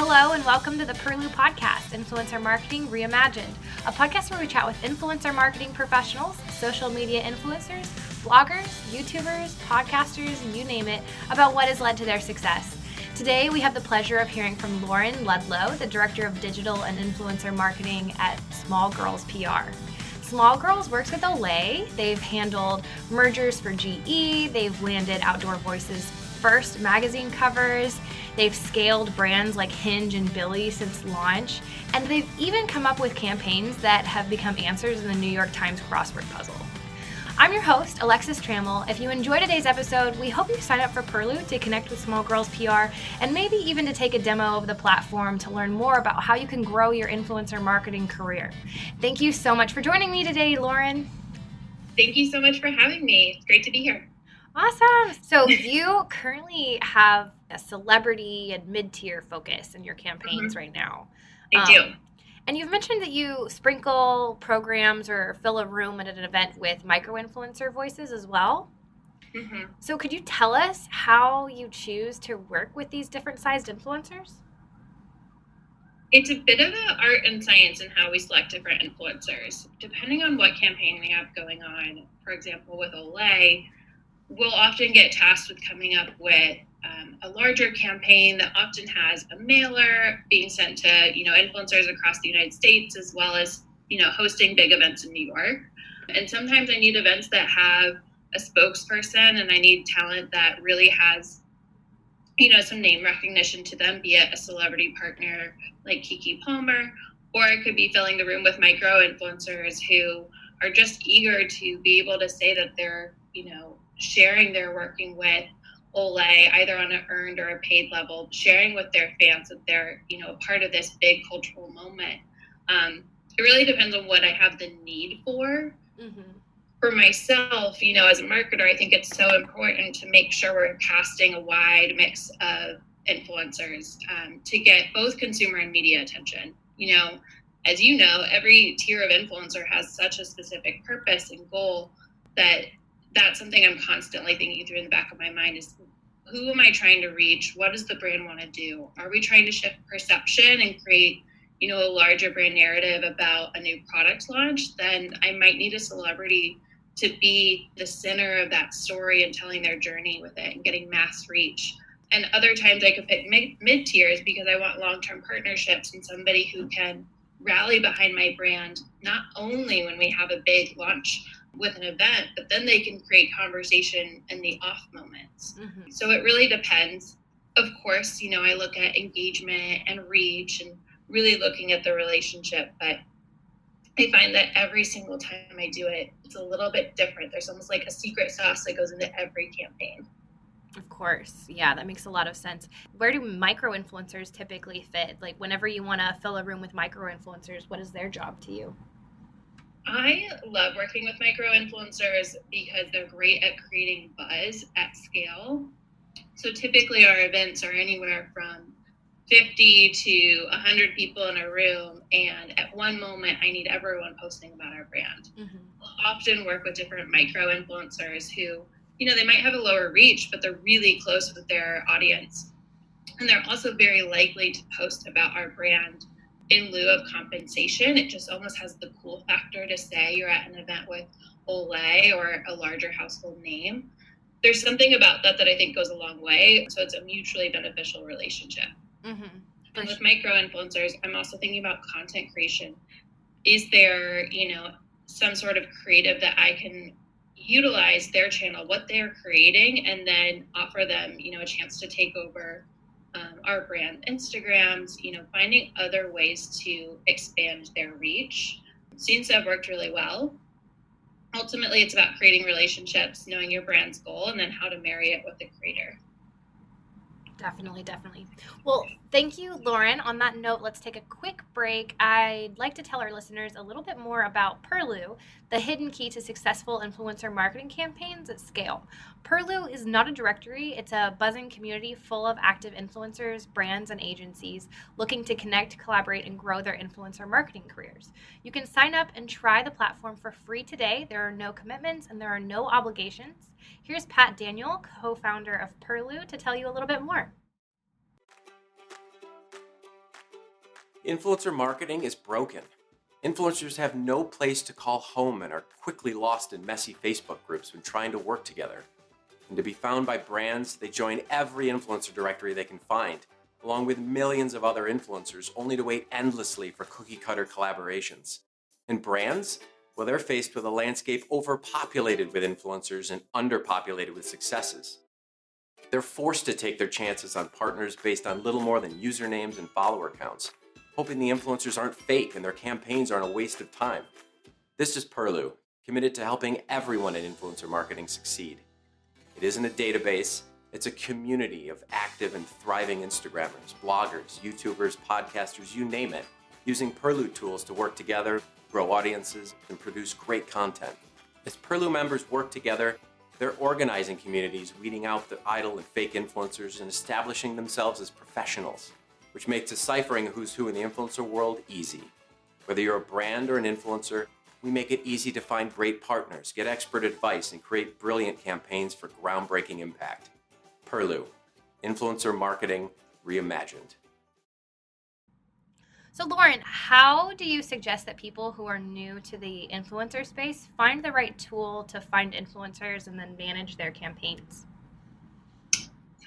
Hello, and welcome to the Perlu Podcast, Influencer Marketing Reimagined, a podcast where we chat with influencer marketing professionals, social media influencers, bloggers, YouTubers, podcasters, you name it, about what has led to their success. Today, we have the pleasure of hearing from Lauren Ludlow, the Director of Digital and Influencer Marketing at Small Girls PR. Small Girls works with Olay. They've handled mergers for GE, they've landed Outdoor Voices first magazine covers, they've scaled brands like Hinge and Billie since launch, and they've even come up with campaigns that have become answers in the New York Times crossword puzzle. I'm your host, Alexis Trammell. If you enjoyed today's episode, we hope you sign up for Perlu to connect with Small Girls PR and maybe even to take a demo of the platform to learn more about how you can grow your influencer marketing career. Thank you so much for joining me today, Lauren. Thank you so much for having me. It's great to be here. Awesome. So you currently have a celebrity and mid-tier focus in your campaigns mm-hmm. right now. I um, do. And you've mentioned that you sprinkle programs or fill a room at an event with micro influencer voices as well. Mm-hmm. So could you tell us how you choose to work with these different sized influencers? It's a bit of an art and science in how we select different influencers. Depending on what campaign we have going on, for example, with Olay, we'll often get tasked with coming up with um, a larger campaign that often has a mailer being sent to you know influencers across the United States as well as you know hosting big events in New York. And sometimes I need events that have a spokesperson and I need talent that really has you know some name recognition to them, be it a celebrity partner like Keke Palmer, or it could be filling the room with micro influencers who are just eager to be able to say that they're you know sharing they're working with Olay, either on an earned or a paid level, sharing with their fans that they're, you know, part of this big cultural moment. Um, it really depends on what I have the need for. Mm-hmm. For myself, you know, as a marketer, I think it's so important to make sure we're casting a wide mix of influencers um, to get both consumer and media attention. You know, as you know, every tier of influencer has such a specific purpose and goal that that's something I'm constantly thinking through in the back of my mind is who am I trying to reach? What does the brand want to do? Are we trying to shift perception and create, you know, a larger brand narrative about a new product launch? Then I might need a celebrity to be the center of that story and telling their journey with it and getting mass reach. And other times I could pick mid tiers because I want long term partnerships and somebody who can rally behind my brand, not only when we have a big launch with an event, but then they can create conversation in the off moments. Mm-hmm. So it really depends. Of course, you know, I look at engagement and reach and really looking at the relationship, but I find that every single time I do it, it's a little bit different. There's almost like a secret sauce that goes into every campaign. Of course. Yeah, that makes a lot of sense. Where do micro influencers typically fit? Like, whenever you want to fill a room with micro influencers, what is their job to you? I love working with micro influencers because they're great at creating buzz at scale. So typically, our events are anywhere from 50 to 100 people in a room. And at one moment, I need everyone posting about our brand. Mm-hmm. We'll often work with different micro influencers who, you know, they might have a lower reach, but they're really close with their audience. And they're also very likely to post about our brand in lieu of compensation. It just almost has the cool factor to say you're at an event with Olay or a larger household name. There's something about that that I think goes a long way. So it's a mutually beneficial relationship. Mm-hmm. And with micro influencers, I'm also thinking about content creation. Is there, you know, some sort of creative that I can utilize their channel, what they're creating, and then offer them, you know, a chance to take over um, our brand Instagrams, you know, finding other ways to expand their reach seems to have worked really well. Ultimately, it's about creating relationships, knowing your brand's goal, and then how to marry it with the creator. Definitely, definitely. Well, thank you, Lauren. On that note, let's take a quick break. I'd like to tell our listeners a little bit more about Perlu, the hidden key to successful influencer marketing campaigns at scale. Perlu is not a directory, it's a buzzing community full of active influencers, brands, and agencies looking to connect, collaborate, and grow their influencer marketing careers. You can sign up and try the platform for free today. There are no commitments and there are no obligations. Here's Pat Daniel, co founder of Perlu, to tell you a little bit more. Influencer marketing is broken. Influencers have no place to call home and are quickly lost in messy Facebook groups when trying to work together. And to be found by brands, they join every influencer directory they can find, along with millions of other influencers, only to wait endlessly for cookie cutter collaborations. And brands? Well, they're faced with a landscape overpopulated with influencers and underpopulated with successes. They're forced to take their chances on partners based on little more than usernames and follower counts, hoping the influencers aren't fake and their campaigns aren't a waste of time. This is Perlu, committed to helping everyone in influencer marketing succeed. It isn't a database, it's a community of active and thriving Instagrammers, bloggers, YouTubers, podcasters, you name it, using Perlu tools to work together, grow audiences, and produce great content. As Perlu members work together, they're organizing communities, weeding out the idle and fake influencers, and establishing themselves as professionals, which makes deciphering who's who in the influencer world easy. Whether you're a brand or an influencer, we make it easy to find great partners, get expert advice, and create brilliant campaigns for groundbreaking impact. Perlu, influencer marketing reimagined. So, Lauren, how do you suggest that people who are new to the influencer space find the right tool to find influencers and then manage their campaigns?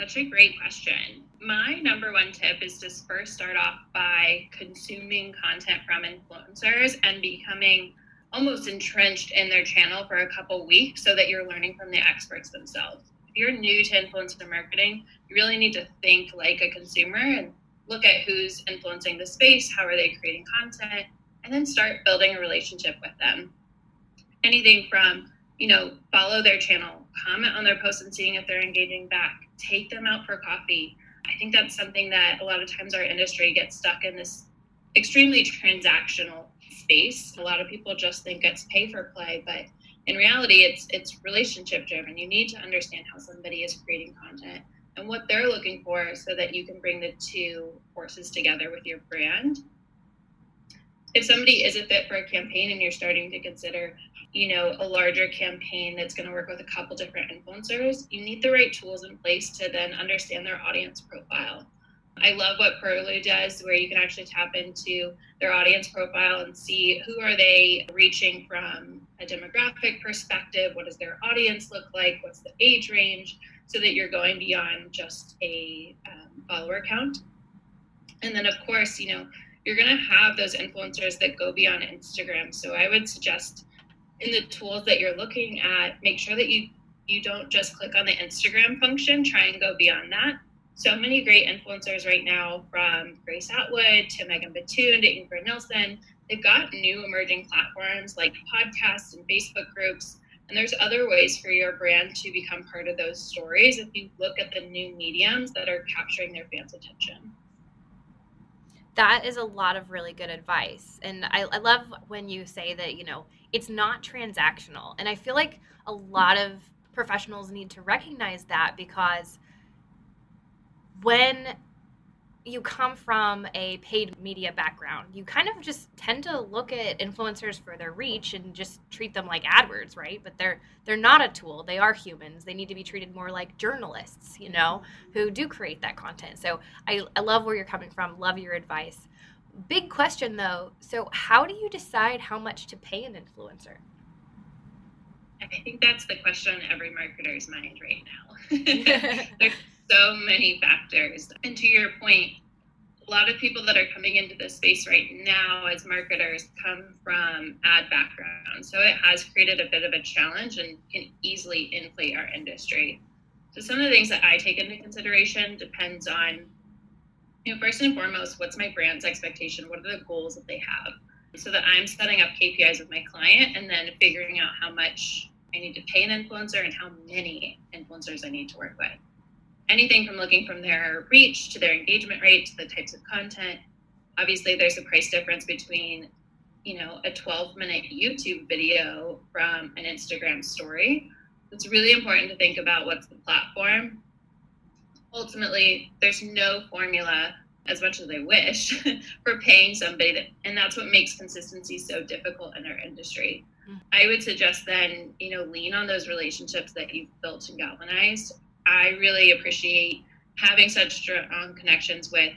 Such a great question. My number one tip is to first start off by consuming content from influencers and becoming almost entrenched in their channel for a couple weeks so that you're learning from the experts themselves. If you're new to influencer marketing, you really need to think like a consumer and look at who's influencing the space, how are they creating content, and then start building a relationship with them. Anything from, you know, follow their channel, comment on their posts and seeing if they're engaging back, take them out for coffee. I think that's something that a lot of times our industry gets stuck in this extremely transactional space. A lot of people just think it's pay for play, but in reality it's it's relationship driven. You need to understand how somebody is creating content and what they're looking for so that you can bring the two forces together with your brand. If somebody is a fit for a campaign and you're starting to consider, you know, a larger campaign that's going to work with a couple different influencers, you need the right tools in place to then understand their audience profile. I love what Perlu does, where you can actually tap into their audience profile and see who are they reaching from a demographic perspective. What does their audience look like? What's the age range? so that you're going beyond just a um, follower count. And then, of course, you know, you're going to have those influencers that go beyond Instagram. So I would suggest in the tools that you're looking at, make sure that you you don't just click on the Instagram function, try and go beyond that. So many great influencers right now, from Grace Atwood to Megan Batoon to Ingrid Nilsen, they've got new emerging platforms like podcasts and Facebook groups and there's other ways for your brand to become part of those stories if you look at the new mediums that are capturing their fans' attention. That is a lot of really good advice. And I, I love when you say that, you know, it's not transactional. And I feel like a lot of professionals need to recognize that because when you come from a paid media background, you kind of just tend to look at influencers for their reach and just treat them like AdWords, right? But they're they're not a tool. They are humans. They need to be treated more like journalists, you know, who do create that content. So I, I love where you're coming from. Love your advice. Big question though. So how do you decide how much to pay an influencer? I think that's the question on every marketer's mind right now. So many factors. And to your point, a lot of people that are coming into this space right now as marketers come from ad backgrounds. So it has created a bit of a challenge and can easily inflate our industry. So some of the things that I take into consideration depends on, you know, first and foremost, what's my brand's expectation? What are the goals that they have? So that I'm setting up KPIs with my client and then figuring out how much I need to pay an influencer and how many influencers I need to work with anything from looking from their reach to their engagement rate to the types of content. Obviously, there's a price difference between, you know, a 12 minute YouTube video from an Instagram story. It's really important to think about what's the platform. Ultimately, there's no formula as much as I wish for paying somebody that, and that's what makes consistency so difficult in our industry. Mm-hmm. I would suggest then, you know, lean on those relationships that you've built and galvanized I really appreciate having such strong connections with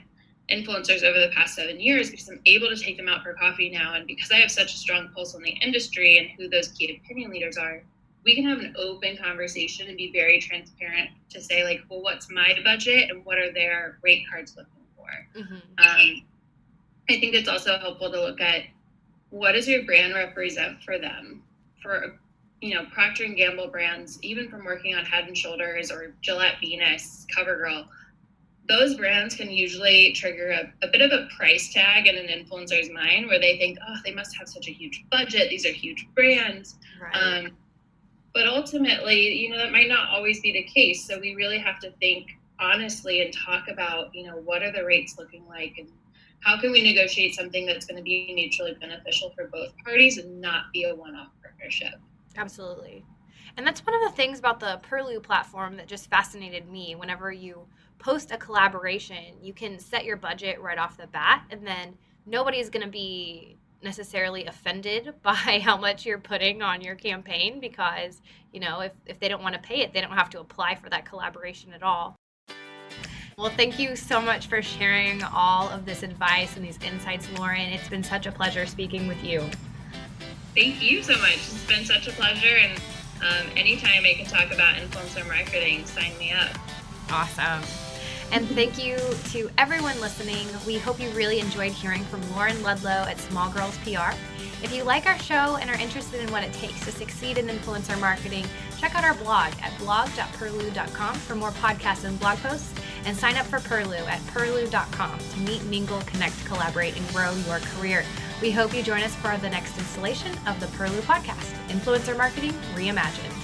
influencers over the past seven years because I'm able to take them out for coffee now. And because I have such a strong pulse on the industry and who those key opinion leaders are, we can have an open conversation and be very transparent to say, like, well, what's my budget and what are their rate cards looking for? Mm-hmm. Um, I think it's also helpful to look at what does your brand represent for them? For you know, Procter and Gamble brands, even from working on Head and Shoulders or Gillette Venus, CoverGirl, those brands can usually trigger a, a, bit of a price tag in an influencer's mind where they think, oh, they must have such a huge budget. These are huge brands. Right. Um, but ultimately, you know, that might not always be the case. So we really have to think honestly and talk about, you know, what are the rates looking like and how can we negotiate something that's going to be mutually beneficial for both parties and not be a one off partnership? Absolutely. And that's one of the things about the Perlu platform that just fascinated me. Whenever you post a collaboration, you can set your budget right off the bat, and then nobody's going to be necessarily offended by how much you're putting on your campaign because, you know, if, if they don't want to pay it, they don't have to apply for that collaboration at all. Well, thank you so much for sharing all of this advice and these insights, Lauren. It's been such a pleasure speaking with you. Thank you so much. It's been such a pleasure. And um, anytime I can talk about influencer marketing, sign me up. Awesome. And thank you to everyone listening. We hope you really enjoyed hearing from Lauren Ludlow at Small Girls PR. If you like our show and are interested in what it takes to succeed in influencer marketing, check out our blog at blog.perlu.com for more podcasts and blog posts, and sign up for Perlu at perlu.com to meet, mingle, connect, collaborate, and grow your career. We hope you join us for the next installation of the Perlu podcast, Influencer Marketing Reimagined.